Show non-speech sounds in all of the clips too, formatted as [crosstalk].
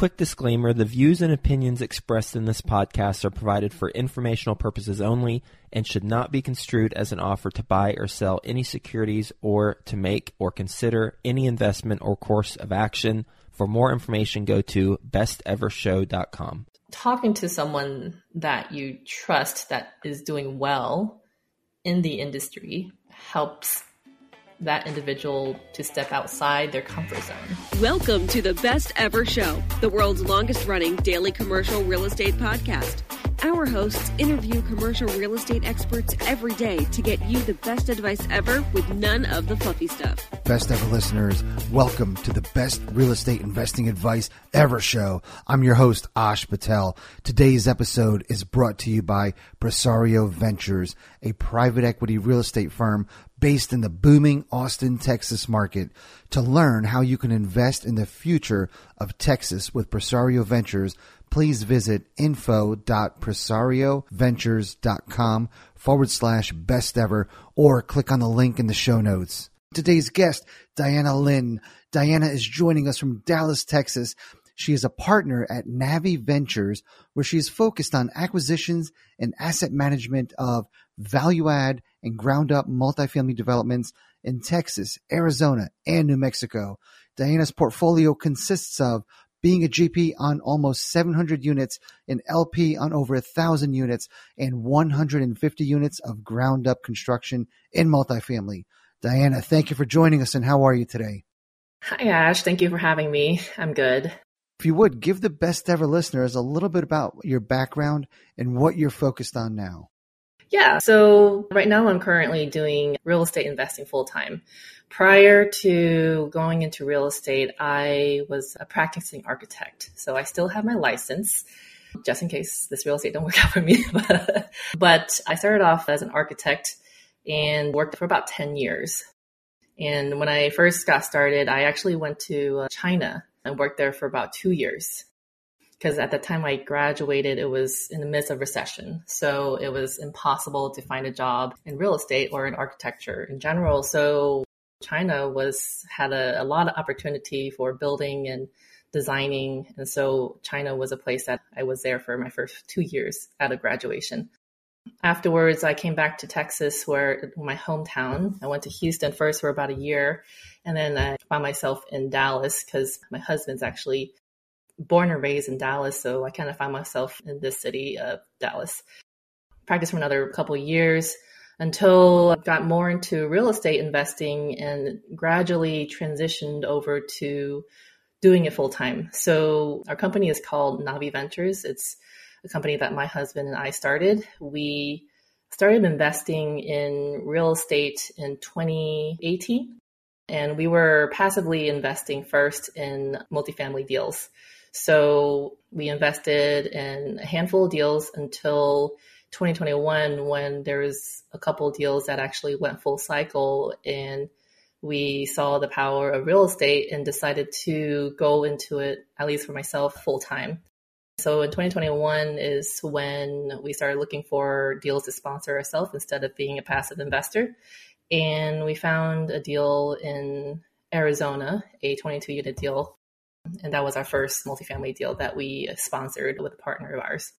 quick disclaimer the views and opinions expressed in this podcast are provided for informational purposes only and should not be construed as an offer to buy or sell any securities or to make or consider any investment or course of action. For more information, go to bestevershow.com. Talking to someone that you trust that is doing well in the industry helps that individual to step outside their comfort zone. Welcome to the Best Ever Show, the world's longest running daily commercial real estate podcast. Our hosts interview commercial real estate experts every day to get you the best advice ever with none of the fluffy stuff. Best ever listeners, welcome to the best real estate investing advice ever show. I'm your host, Ash Patel. Today's episode is brought to you by Presario Ventures, a private equity real estate firm based in the booming Austin, Texas market. To learn how you can invest in the future of Texas with Presario Ventures, please visit info.presarioventures.com forward slash best ever or click on the link in the show notes. Today's guest, Diana Lin. Diana is joining us from Dallas, Texas. She is a partner at Navi Ventures, where she is focused on acquisitions and asset management of value add and ground up multifamily developments in Texas, Arizona, and New Mexico. Diana's portfolio consists of being a GP on almost 700 units, an LP on over 1,000 units, and 150 units of ground up construction in multifamily. Diana, thank you for joining us, and how are you today? Hi, Ash. Thank you for having me. I'm good. If you would, give the best ever listeners a little bit about your background and what you're focused on now. Yeah, so right now I'm currently doing real estate investing full time. Prior to going into real estate, I was a practicing architect. So I still have my license just in case this real estate don't [laughs] work out for me. but I started off as an architect and worked for about 10 years. And when I first got started, I actually went to uh, China and worked there for about two years. Because at the time I graduated, it was in the midst of recession. So it was impossible to find a job in real estate or in architecture in general. So China was had a, a lot of opportunity for building and designing. And so China was a place that I was there for my first two years out of graduation. Afterwards, I came back to Texas, where my hometown. I went to Houston first for about a year, and then I found myself in Dallas because my husband's actually born and raised in Dallas, so I kind of found myself in this city of Dallas. Practiced for another couple years until I got more into real estate investing and gradually transitioned over to doing it full time. So our company is called Navi Ventures. It's a company that my husband and I started. We started investing in real estate in 2018 and we were passively investing first in multifamily deals. So we invested in a handful of deals until 2021 when there was a couple deals that actually went full cycle and we saw the power of real estate and decided to go into it, at least for myself, full time. So in 2021 is when we started looking for deals to sponsor ourselves instead of being a passive investor. And we found a deal in Arizona, a 22 unit deal and that was our first multifamily deal that we sponsored with a partner of ours.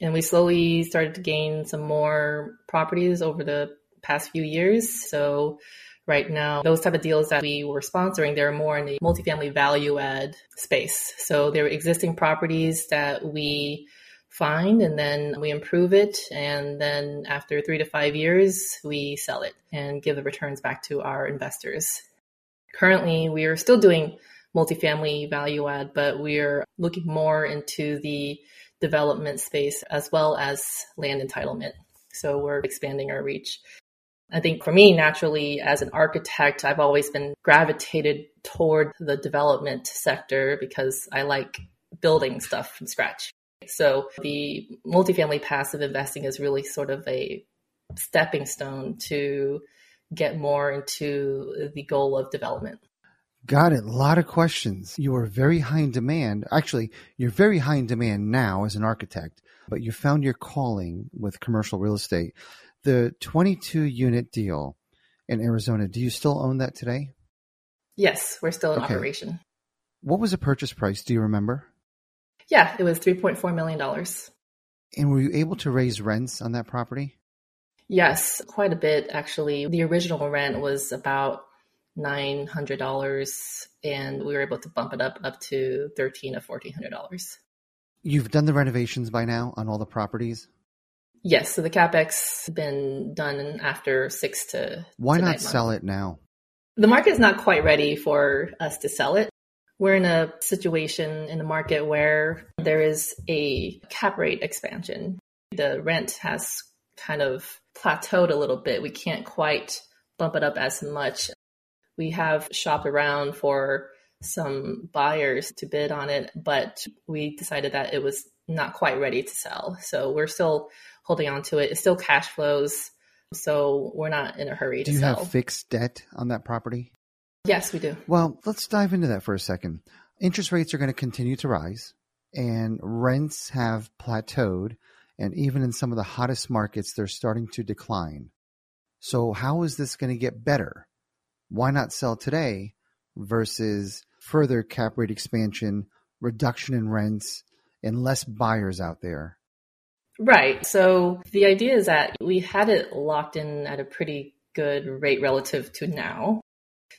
And we slowly started to gain some more properties over the past few years. So right now, those type of deals that we were sponsoring, they're more in the multifamily value add space. So they're existing properties that we find and then we improve it. And then after three to five years, we sell it and give the returns back to our investors. Currently, we are still doing multifamily value add, but we're looking more into the development space as well as land entitlement. So we're expanding our reach. I think for me, naturally, as an architect, I've always been gravitated toward the development sector because I like building stuff from scratch. So the multifamily passive investing is really sort of a stepping stone to get more into the goal of development. Got it. A lot of questions. You are very high in demand. Actually, you're very high in demand now as an architect, but you found your calling with commercial real estate. The 22 unit deal in Arizona, do you still own that today? Yes, we're still in okay. operation. What was the purchase price? Do you remember? Yeah, it was $3.4 million. And were you able to raise rents on that property? Yes, quite a bit actually. The original rent was about $900 and we were able to bump it up up to 13 or $1400. You've done the renovations by now on all the properties? Yes, so the capex has been done after 6 to Why to not sell months. it now? The market is not quite ready for us to sell it. We're in a situation in the market where there is a cap rate expansion. The rent has kind of plateaued a little bit. We can't quite bump it up as much. We have shopped around for some buyers to bid on it, but we decided that it was not quite ready to sell. So we're still holding on to it. It still cash flows. So we're not in a hurry Do to you sell. have fixed debt on that property? yes, we do. Well, let's dive into that for a second. Interest rates are going to continue to rise, and rents have plateaued, and even in some of the hottest markets, they're starting to decline. So, how is this going to get better? Why not sell today versus further cap rate expansion, reduction in rents, and less buyers out there? Right. So the idea is that we had it locked in at a pretty good rate relative to now.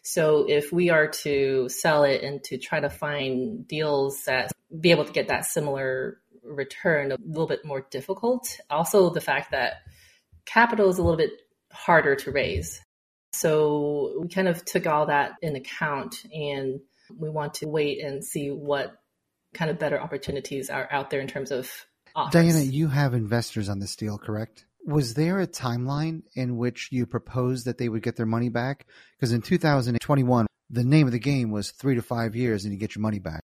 So if we are to sell it and to try to find deals that be able to get that similar return, a little bit more difficult. Also, the fact that capital is a little bit harder to raise. So we kind of took all that in account and we want to wait and see what kind of better opportunities are out there in terms of offers. Diana, you have investors on this deal, correct? Was there a timeline in which you proposed that they would get their money back? Because in 2021, the name of the game was three to five years and you get your money back.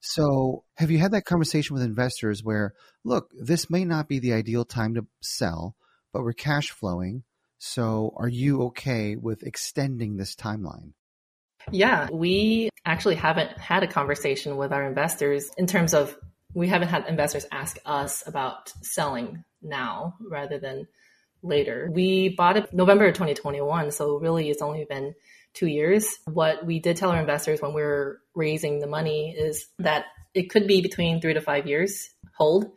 So, have you had that conversation with investors where, look, this may not be the ideal time to sell, but we're cash flowing. So, are you okay with extending this timeline? Yeah, we actually haven't had a conversation with our investors in terms of we haven't had investors ask us about selling now rather than later. We bought it November 2021, so really it's only been two years. What we did tell our investors when we were raising the money is that it could be between three to five years hold.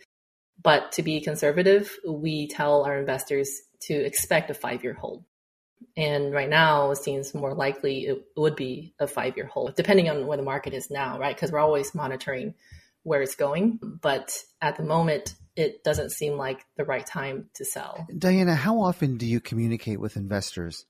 But to be conservative, we tell our investors to expect a five year hold. And right now, it seems more likely it would be a five year hold, depending on where the market is now, right? Because we're always monitoring where it's going. But at the moment, it doesn't seem like the right time to sell. Diana, how often do you communicate with investors?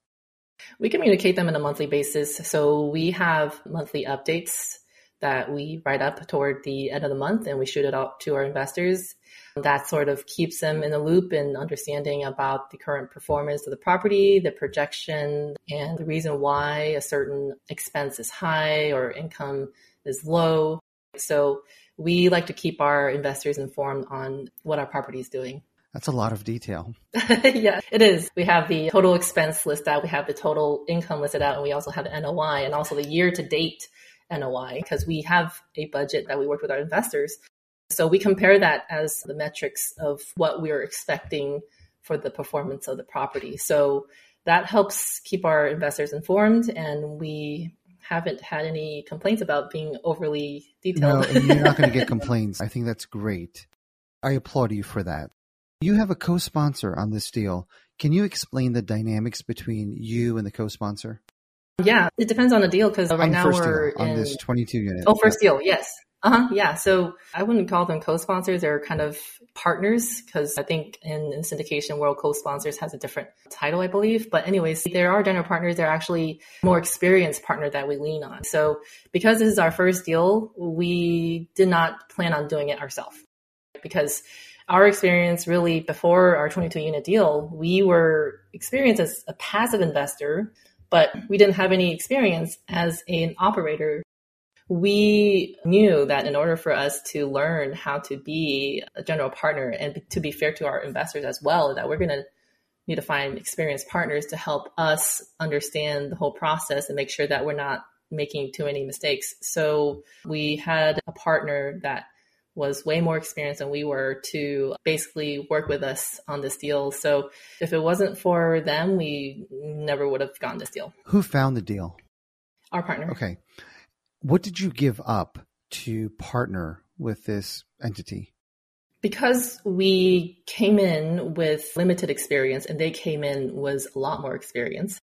We communicate them on a monthly basis. So we have monthly updates that we write up toward the end of the month and we shoot it out to our investors. That sort of keeps them in the loop and understanding about the current performance of the property, the projection, and the reason why a certain expense is high or income is low. So we like to keep our investors informed on what our property is doing. That's a lot of detail. [laughs] yeah, it is. We have the total expense list out, we have the total income listed out, and we also have the NOI and also the year to date NOI because we have a budget that we work with our investors. So we compare that as the metrics of what we are expecting for the performance of the property. So that helps keep our investors informed, and we haven't had any complaints about being overly detailed. No, you're not going to get [laughs] complaints. I think that's great. I applaud you for that. You have a co sponsor on this deal. Can you explain the dynamics between you and the co sponsor? yeah, it depends on the deal because right on now we're deal, on in this 22 unit. Oh, first deal, yes. Uh huh. Yeah. So I wouldn't call them co-sponsors. They're kind of partners because I think in, in syndication world, co-sponsors has a different title, I believe. But anyways, there are general partners. They're actually more experienced partner that we lean on. So because this is our first deal, we did not plan on doing it ourselves because our experience really before our 22 unit deal, we were experienced as a passive investor, but we didn't have any experience as an operator we knew that in order for us to learn how to be a general partner and to be fair to our investors as well, that we're going to need to find experienced partners to help us understand the whole process and make sure that we're not making too many mistakes. So we had a partner that was way more experienced than we were to basically work with us on this deal. So if it wasn't for them, we never would have gotten this deal. Who found the deal? Our partner. Okay. What did you give up to partner with this entity? Because we came in with limited experience and they came in with a lot more experience,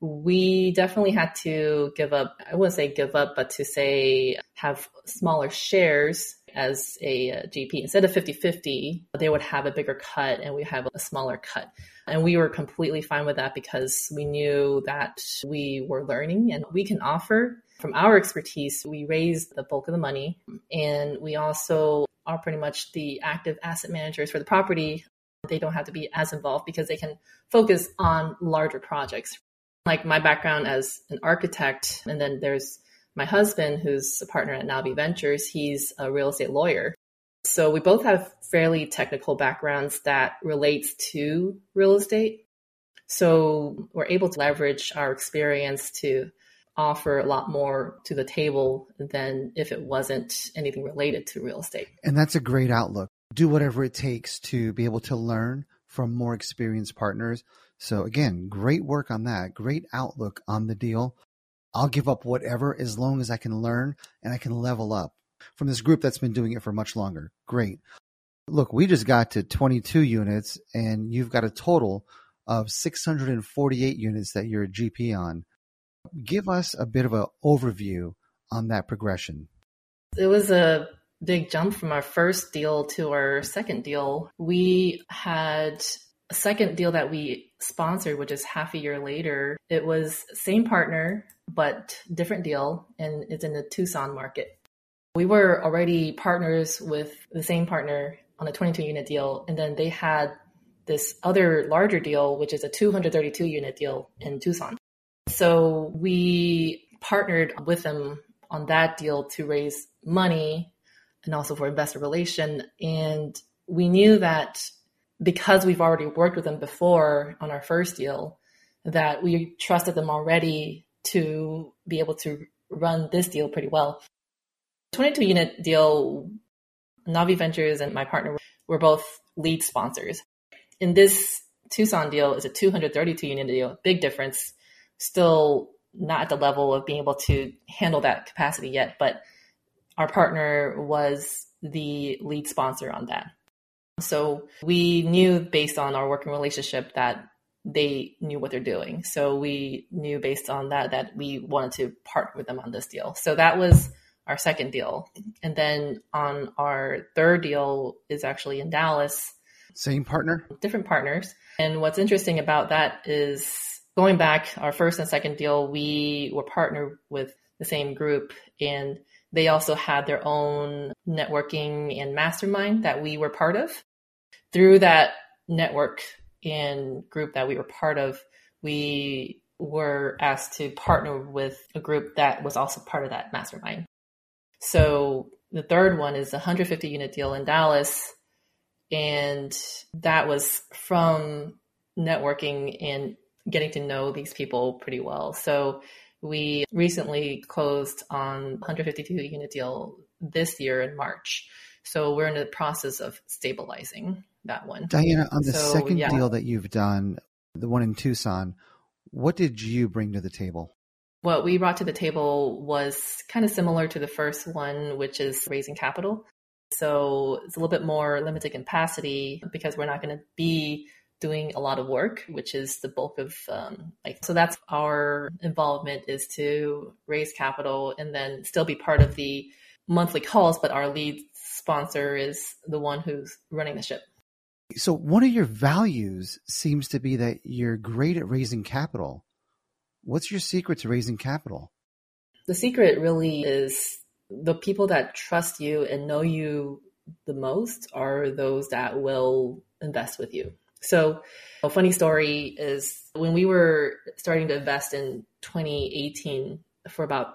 we definitely had to give up, I wouldn't say give up, but to say have smaller shares as a uh, GP. Instead of 50 50, they would have a bigger cut and we have a smaller cut. And we were completely fine with that because we knew that we were learning and we can offer from our expertise. We raise the bulk of the money and we also are pretty much the active asset managers for the property. They don't have to be as involved because they can focus on larger projects. Like my background as an architect, and then there's my husband, who's a partner at Navi Ventures, he's a real estate lawyer. So we both have fairly technical backgrounds that relates to real estate. So we're able to leverage our experience to offer a lot more to the table than if it wasn't anything related to real estate. And that's a great outlook. Do whatever it takes to be able to learn from more experienced partners. So again, great work on that. Great outlook on the deal. I'll give up whatever as long as I can learn and I can level up from this group that's been doing it for much longer. Great. Look, we just got to 22 units and you've got a total of 648 units that you're a GP on. Give us a bit of an overview on that progression. It was a big jump from our first deal to our second deal. We had a second deal that we sponsored, which is half a year later. It was same partner, but different deal, and it's in the Tucson market. We were already partners with the same partner on a 22 unit deal, and then they had this other larger deal, which is a 232 unit deal in Tucson. So we partnered with them on that deal to raise money and also for investor relation. And we knew that because we've already worked with them before on our first deal, that we trusted them already to be able to run this deal pretty well. 22 unit deal, Navi Ventures and my partner were both lead sponsors. In this Tucson deal is a 232 unit deal, big difference. Still not at the level of being able to handle that capacity yet, but our partner was the lead sponsor on that. So we knew based on our working relationship that they knew what they're doing. So we knew based on that that we wanted to partner with them on this deal. So that was our second deal. And then on our third deal is actually in Dallas. Same partner? Different partners. And what's interesting about that is going back our first and second deal, we were partnered with the same group and they also had their own networking and mastermind that we were part of. Through that network, and group that we were part of, we were asked to partner with a group that was also part of that mastermind. So the third one is a 150 unit deal in Dallas. And that was from networking and getting to know these people pretty well. So we recently closed on 152 unit deal this year in March. So we're in the process of stabilizing that one. Diana, on the so, second yeah. deal that you've done, the one in Tucson, what did you bring to the table? What we brought to the table was kind of similar to the first one, which is raising capital. So it's a little bit more limited capacity because we're not going to be doing a lot of work, which is the bulk of um, like. So that's our involvement is to raise capital and then still be part of the monthly calls, but our lead sponsor is the one who's running the ship. So one of your values seems to be that you're great at raising capital. What's your secret to raising capital? The secret really is the people that trust you and know you the most are those that will invest with you. So, a funny story is when we were starting to invest in 2018 for about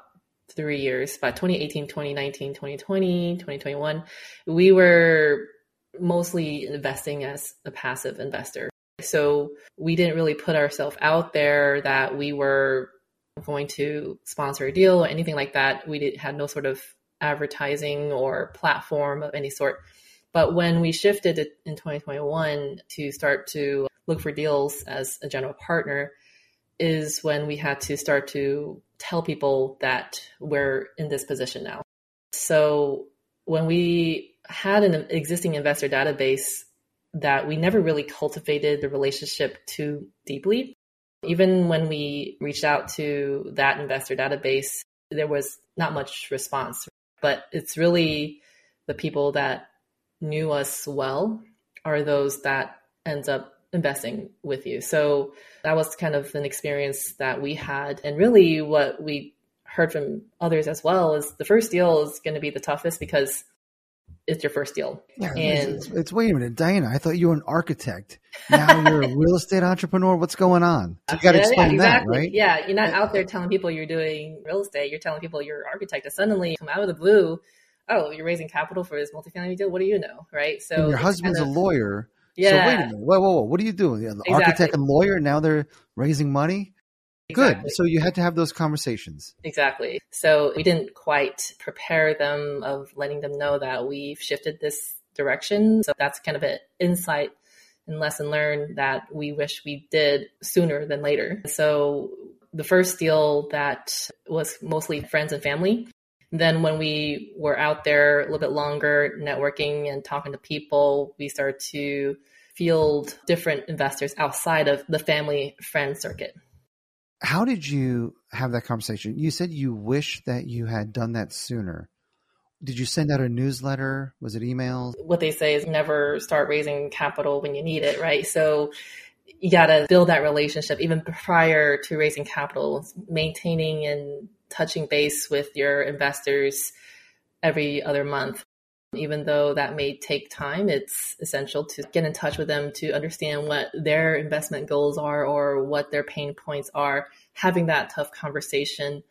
three years, by 2018, 2019, 2020, 2021, we were mostly investing as a passive investor. So we didn't really put ourselves out there that we were going to sponsor a deal or anything like that. We did, had no sort of advertising or platform of any sort. But when we shifted in 2021 to start to look for deals as a general partner, is when we had to start to tell people that we're in this position now. So when we had an existing investor database that we never really cultivated the relationship too deeply. Even when we reached out to that investor database, there was not much response. But it's really the people that knew us well are those that ends up investing with you. So that was kind of an experience that we had. And really what we heard from others as well is the first deal is going to be the toughest because it's your first deal. Yeah, and it's, it's, wait a minute, Diana. I thought you were an architect. Now you're a real estate entrepreneur. What's going on? So you got to explain yeah, exactly. that, right? Yeah, you're not out there telling people you're doing real estate. You're telling people you're an architect. And suddenly, come out of the blue, oh, you're raising capital for this multifamily deal. What do you know, right? So and your husband's kind of, a lawyer. Yeah. So wait a minute. Whoa, whoa, whoa. What are you doing? The exactly. architect and lawyer. Now they're raising money. Exactly. Good. So you had to have those conversations. Exactly. So we didn't quite prepare them of letting them know that we've shifted this direction. So that's kind of an insight and lesson learned that we wish we did sooner than later. So the first deal that was mostly friends and family. Then when we were out there a little bit longer networking and talking to people, we started to field different investors outside of the family friend circuit how did you have that conversation? You said you wish that you had done that sooner. Did you send out a newsletter? Was it emails? What they say is never start raising capital when you need it, right? So you got to build that relationship even prior to raising capital, maintaining and touching base with your investors every other month. Even though that may take time, it's essential to get in touch with them to understand what their investment goals are or what their pain points are. Having that tough conversation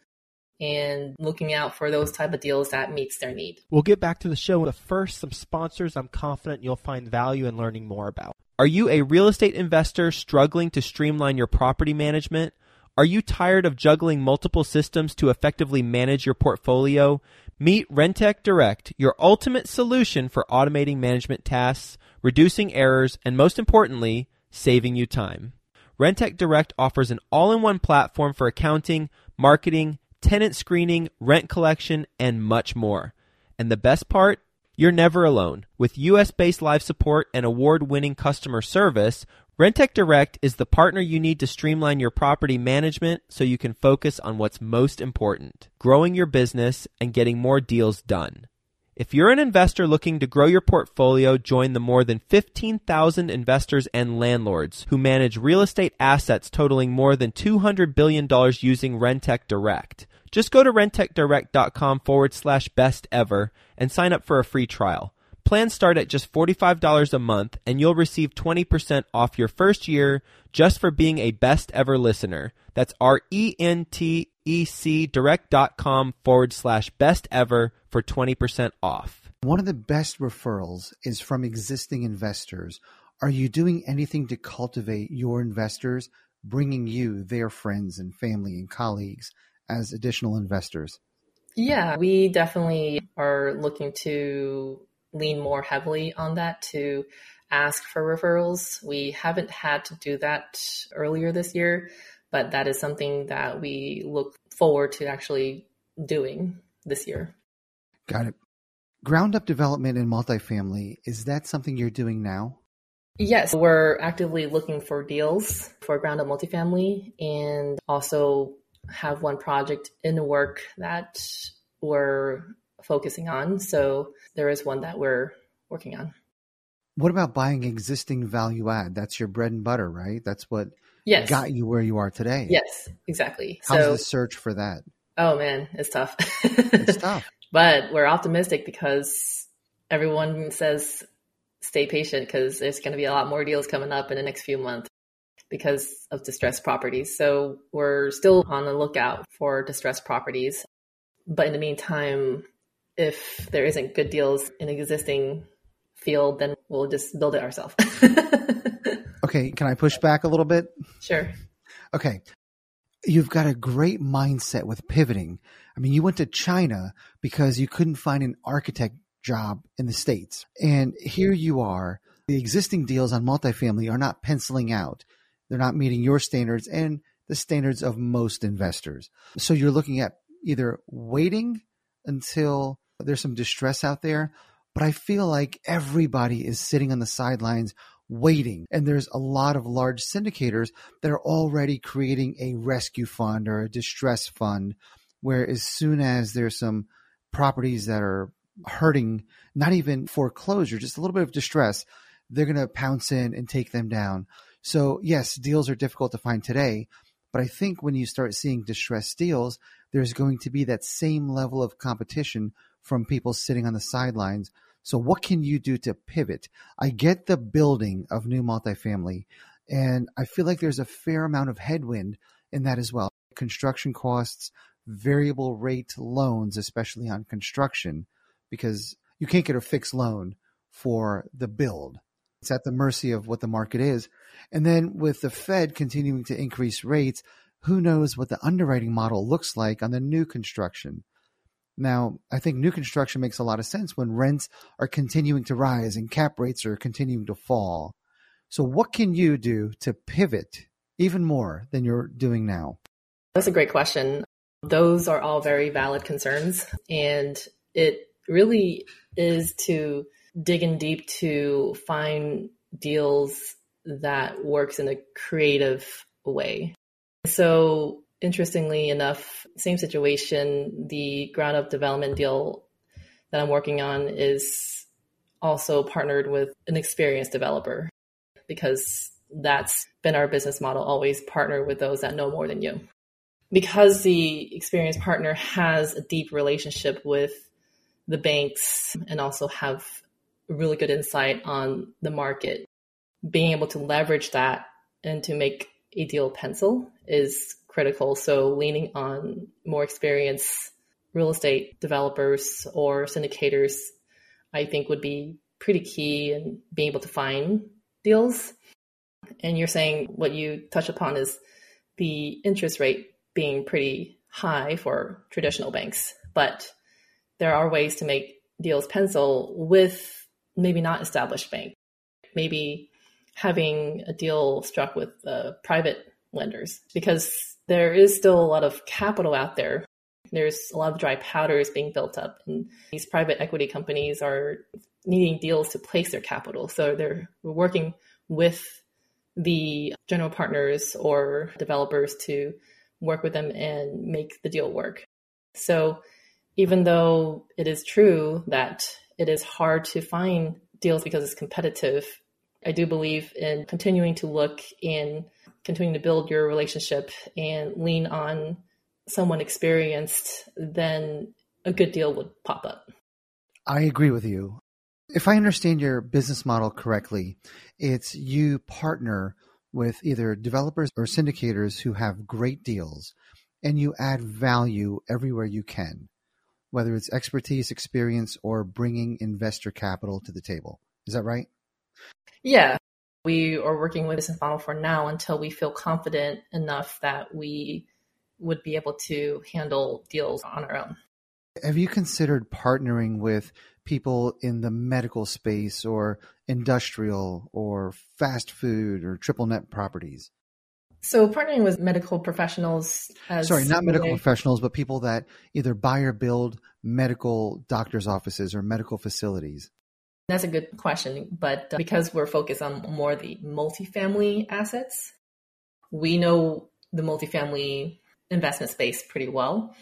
and looking out for those type of deals that meets their need. We'll get back to the show. But first, some sponsors I'm confident you'll find value in learning more about. Are you a real estate investor struggling to streamline your property management? Are you tired of juggling multiple systems to effectively manage your portfolio? Meet Rentec Direct, your ultimate solution for automating management tasks, reducing errors, and most importantly, saving you time. Rentec Direct offers an all-in-one platform for accounting, marketing, tenant screening, rent collection, and much more. And the best part? You're never alone. With US-based live support and award-winning customer service, Rentec Direct is the partner you need to streamline your property management so you can focus on what's most important growing your business and getting more deals done. If you're an investor looking to grow your portfolio, join the more than 15,000 investors and landlords who manage real estate assets totaling more than $200 billion using Rentec Direct. Just go to rentecdirect.com forward slash best ever and sign up for a free trial. Plans start at just $45 a month, and you'll receive 20% off your first year just for being a best ever listener. That's R E N T E C direct.com forward slash best ever for 20% off. One of the best referrals is from existing investors. Are you doing anything to cultivate your investors, bringing you their friends and family and colleagues as additional investors? Yeah, we definitely are looking to lean more heavily on that to ask for referrals. We haven't had to do that earlier this year, but that is something that we look forward to actually doing this year. Got it. Ground up development in multifamily, is that something you're doing now? Yes, we're actively looking for deals for ground up multifamily and also have one project in the work that we're focusing on. So there is one that we're working on. What about buying existing value add? That's your bread and butter, right? That's what yes. got you where you are today. Yes, exactly. How's so, the search for that? Oh man, it's tough. it's [laughs] tough. But we're optimistic because everyone says stay patient because there's going to be a lot more deals coming up in the next few months because of distressed properties. So we're still on the lookout for distressed properties. But in the meantime, if there isn't good deals in existing field, then we'll just build it ourselves. [laughs] okay, can I push back a little bit? Sure. Okay. You've got a great mindset with pivoting. I mean, you went to China because you couldn't find an architect job in the States. And here you are. The existing deals on multifamily are not penciling out. They're not meeting your standards and the standards of most investors. So you're looking at either waiting until There's some distress out there, but I feel like everybody is sitting on the sidelines waiting. And there's a lot of large syndicators that are already creating a rescue fund or a distress fund, where as soon as there's some properties that are hurting, not even foreclosure, just a little bit of distress, they're going to pounce in and take them down. So, yes, deals are difficult to find today. But I think when you start seeing distressed deals, there's going to be that same level of competition from people sitting on the sidelines. So, what can you do to pivot? I get the building of new multifamily, and I feel like there's a fair amount of headwind in that as well. Construction costs, variable rate loans, especially on construction, because you can't get a fixed loan for the build. It's at the mercy of what the market is. And then with the Fed continuing to increase rates, who knows what the underwriting model looks like on the new construction. Now, I think new construction makes a lot of sense when rents are continuing to rise and cap rates are continuing to fall. So, what can you do to pivot even more than you're doing now? That's a great question. Those are all very valid concerns. And it really is to dig in deep to find deals that works in a creative way. So interestingly enough, same situation, the ground up development deal that I'm working on is also partnered with an experienced developer because that's been our business model always partner with those that know more than you. Because the experienced partner has a deep relationship with the banks and also have really good insight on the market, being able to leverage that and to make a deal pencil is critical. So leaning on more experienced real estate developers or syndicators, I think would be pretty key in being able to find deals. And you're saying what you touch upon is the interest rate being pretty high for traditional banks, but there are ways to make deals pencil with maybe not established bank, maybe having a deal struck with uh, private lenders because there is still a lot of capital out there. There's a lot of dry powder is being built up, and these private equity companies are needing deals to place their capital. So they're working with the general partners or developers to work with them and make the deal work. So even though it is true that it is hard to find deals because it's competitive, I do believe in continuing to look in continuing to build your relationship and lean on someone experienced, then a good deal would pop up. I agree with you. If I understand your business model correctly, it's you partner with either developers or syndicators who have great deals and you add value everywhere you can, whether it's expertise, experience, or bringing investor capital to the table. Is that right? Yeah. We are working with this model for now until we feel confident enough that we would be able to handle deals on our own. Have you considered partnering with people in the medical space or industrial or fast food or triple net properties? So partnering with medical professionals as Sorry, not medical professionals, but people that either buy or build medical doctors' offices or medical facilities. That's a good question. But uh, because we're focused on more the multifamily assets, we know the multifamily investment space pretty well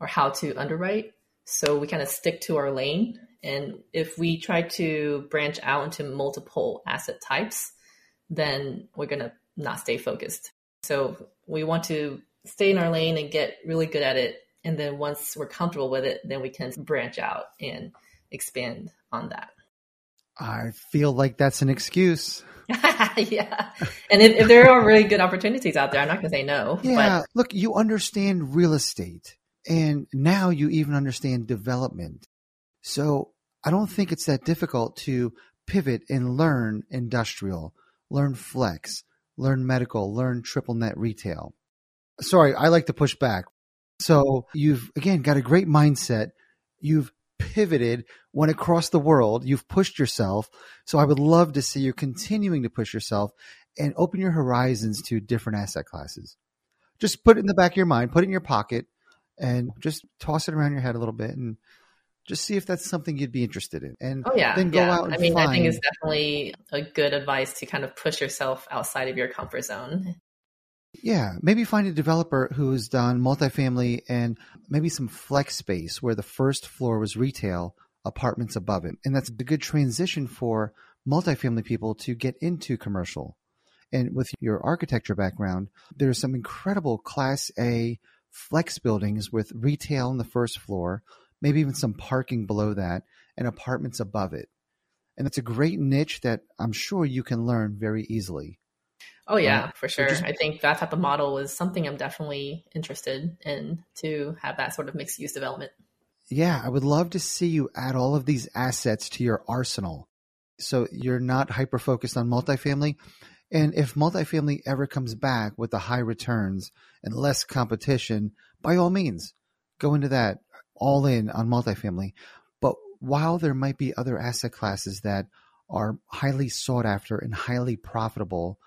or how to underwrite. So we kind of stick to our lane. And if we try to branch out into multiple asset types, then we're going to not stay focused. So we want to stay in our lane and get really good at it. And then once we're comfortable with it, then we can branch out and expand on that. I feel like that's an excuse. [laughs] yeah. And if, if, there are really good opportunities out there, I'm not going to say no. Yeah. But... Look, you understand real estate and now you even understand development. So I don't think it's that difficult to pivot and learn industrial, learn flex, learn medical, learn triple net retail. Sorry, I like to push back. So you've again got a great mindset. You've pivoted, went across the world. You've pushed yourself. So I would love to see you continuing to push yourself and open your horizons to different asset classes. Just put it in the back of your mind, put it in your pocket, and just toss it around your head a little bit and just see if that's something you'd be interested in. And oh yeah, then go yeah. out and I mean, find, I think it's definitely a good advice to kind of push yourself outside of your comfort zone. Yeah, maybe find a developer who's done multifamily and maybe some flex space where the first floor was retail, apartments above it. And that's a good transition for multifamily people to get into commercial. And with your architecture background, there's some incredible class A flex buildings with retail on the first floor, maybe even some parking below that, and apartments above it. And it's a great niche that I'm sure you can learn very easily. Oh yeah, for sure. just- I think that type of model is something I'm definitely interested in to have that sort of mixed use development. Yeah, I would love to see you add all of these assets to your arsenal. So you're not hyper focused on multifamily. And if multifamily ever comes back with the high returns and less competition, by all means, go into that all in on multifamily. But while there might be other asset classes that are highly sought after and highly profitable,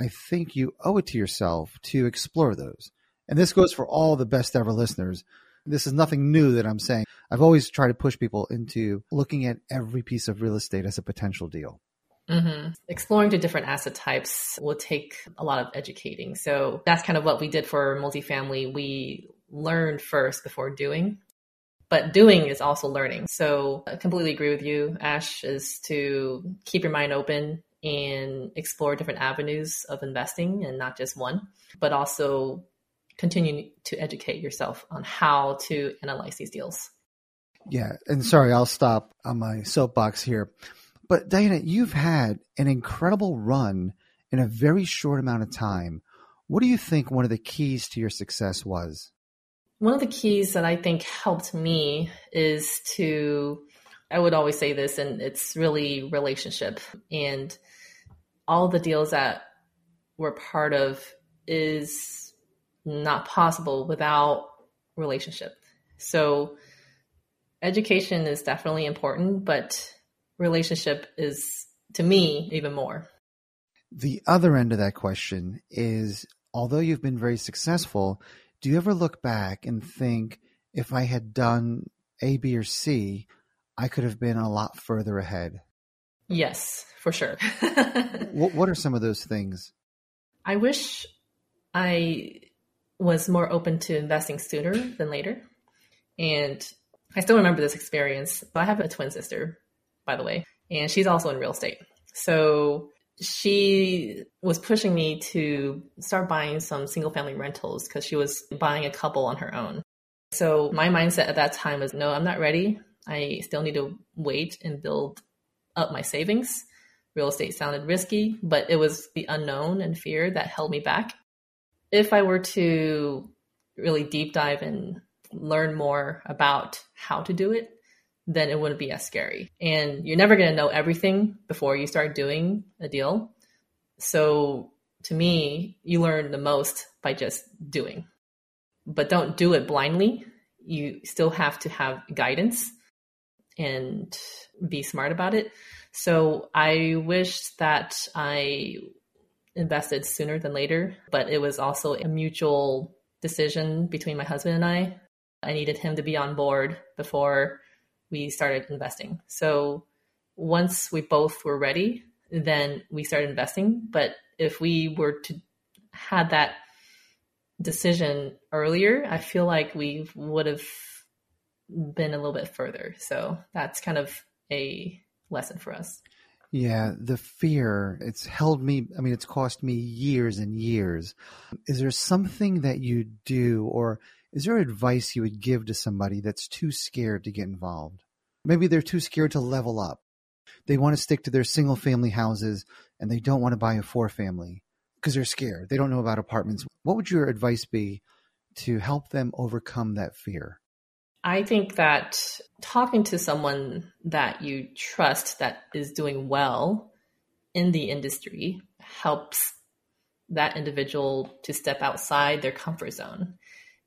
I think you owe it to yourself to explore those. And this goes for all the best ever listeners. This is nothing new that I'm saying. I've always tried to push people into looking at every piece of real estate as a potential deal. hmm Exploring the different asset types will take a lot of educating. So that's kind of what we did for multifamily. We learned first before doing, but doing is also learning. So I completely agree with you, Ash, is to keep your mind open and explore different avenues of investing and not just one, but also continue to educate yourself on how to analyze these deals. Yeah. And sorry, I'll stop on my soapbox here. But Diana, you've had an incredible run in a very short amount of time. What do you think one of the keys to your success was? One of the keys that I think helped me is to, I would always say this, and it's really relationship. And all the deals that we're part of is not possible without relationship. So education is definitely important, but relationship is to me even more. The other end of that question is although you've been very successful, do you ever look back and think if I had done A, B, or C, I could have been a lot further ahead? Yes, for sure. [laughs] What, what are some of those things? I wish I was more open to investing sooner than later. And I still remember this experience. I have a twin sister, by the way, and she's also in real estate. So she was pushing me to start buying some single family rentals because she was buying a couple on her own. So my mindset at that time was no, I'm not ready. I still need to wait and build up my savings. Real estate sounded risky, but it was the unknown and fear that held me back. If I were to really deep dive and learn more about how to do it, then it wouldn't be as scary. And you're never going to know everything before you start doing a deal. So to me, you learn the most by just doing. But don't do it blindly. You still have to have guidance and be smart about it. So I wish that I invested sooner than later, but it was also a mutual decision between my husband and I. I needed him to be on board before we started investing. So once we both were ready, then we started investing. But if we were to had that decision earlier, I feel like we would have been a little bit further. So that's kind of a lesson for us. Yeah, the fear, it's held me, I mean, it's cost me years and years. Is there something that you do, or is there advice you would give to somebody that's too scared to get involved? Maybe they're too scared to level up. They want to stick to their single family houses and they don't want to buy a four family because they're scared. They don't know about apartments. What would your advice be to help them overcome that fear? I think that talking to someone that you trust that is doing well in the industry helps that individual to step outside their comfort zone.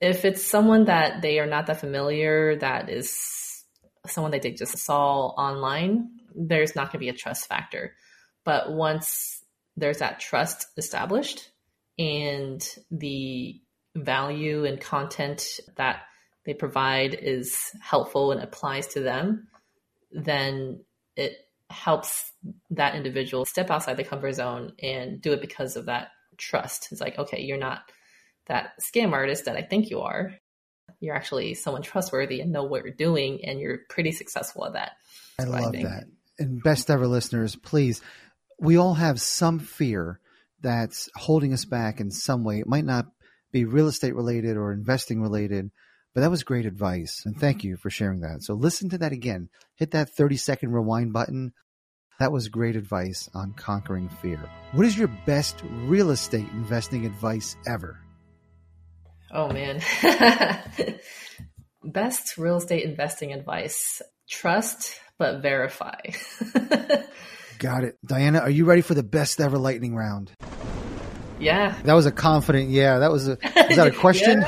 If it's someone that they are not that familiar, that is someone that they just saw online, there's not going to be a trust factor. But once there's that trust established and the value and content that they provide is helpful and applies to them, then it helps that individual step outside the comfort zone and do it because of that trust. It's like, okay, you're not that scam artist that I think you are. You're actually someone trustworthy and know what you're doing, and you're pretty successful at that. I love I that. And best ever listeners, please, we all have some fear that's holding us back in some way. It might not be real estate related or investing related, but that was great advice. And thank you for sharing that. So listen to that again. Hit that 30 second rewind button. That was great advice on conquering fear. What is your best real estate investing advice ever? Oh, man. [laughs] best real estate investing advice trust, but verify. [laughs] Got it. Diana, are you ready for the best ever lightning round? Yeah. That was a confident yeah. That was a is that a [laughs] question?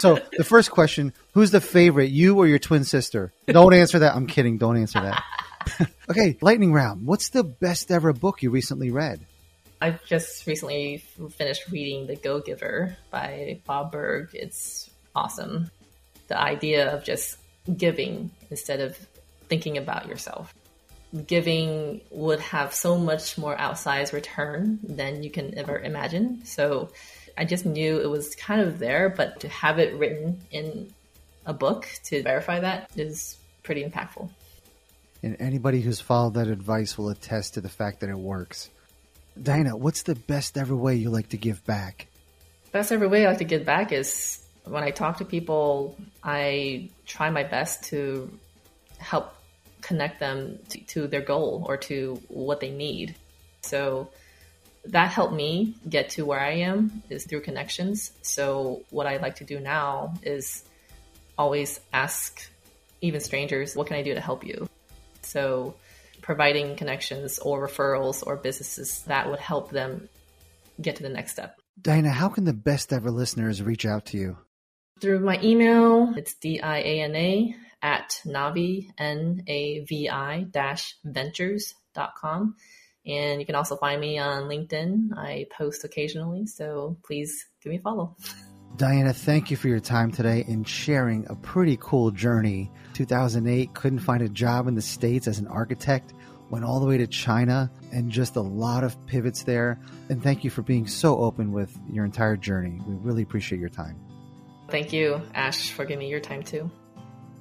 so the first question, who's the favorite, you or your twin sister? Don't answer that. I'm kidding. Don't answer that. okay, lightning round. What's the best ever book you recently read? I've just recently finished reading The Go Giver by Bob Burg. It's awesome. The idea of just giving instead of thinking about yourself. Giving would have so much more outsized return than you can ever imagine. So I just knew it was kind of there, but to have it written in a book to verify that is pretty impactful. And anybody who's followed that advice will attest to the fact that it works. Diana, what's the best ever way you like to give back? Best ever way I like to give back is when I talk to people, I try my best to help connect them to, to their goal or to what they need. So that helped me get to where I am is through connections. So what I like to do now is always ask even strangers, what can I do to help you? So providing connections or referrals or businesses that would help them get to the next step. Diana, how can the best ever listeners reach out to you? Through my email, it's D-I-A-N-A at Navi, N-A-V-I dash ventures.com. And you can also find me on LinkedIn. I post occasionally, so please give me a follow. Diana, thank you for your time today and sharing a pretty cool journey. 2008, couldn't find a job in the States as an architect, went all the way to China, and just a lot of pivots there. And thank you for being so open with your entire journey. We really appreciate your time. Thank you, Ash, for giving me your time too.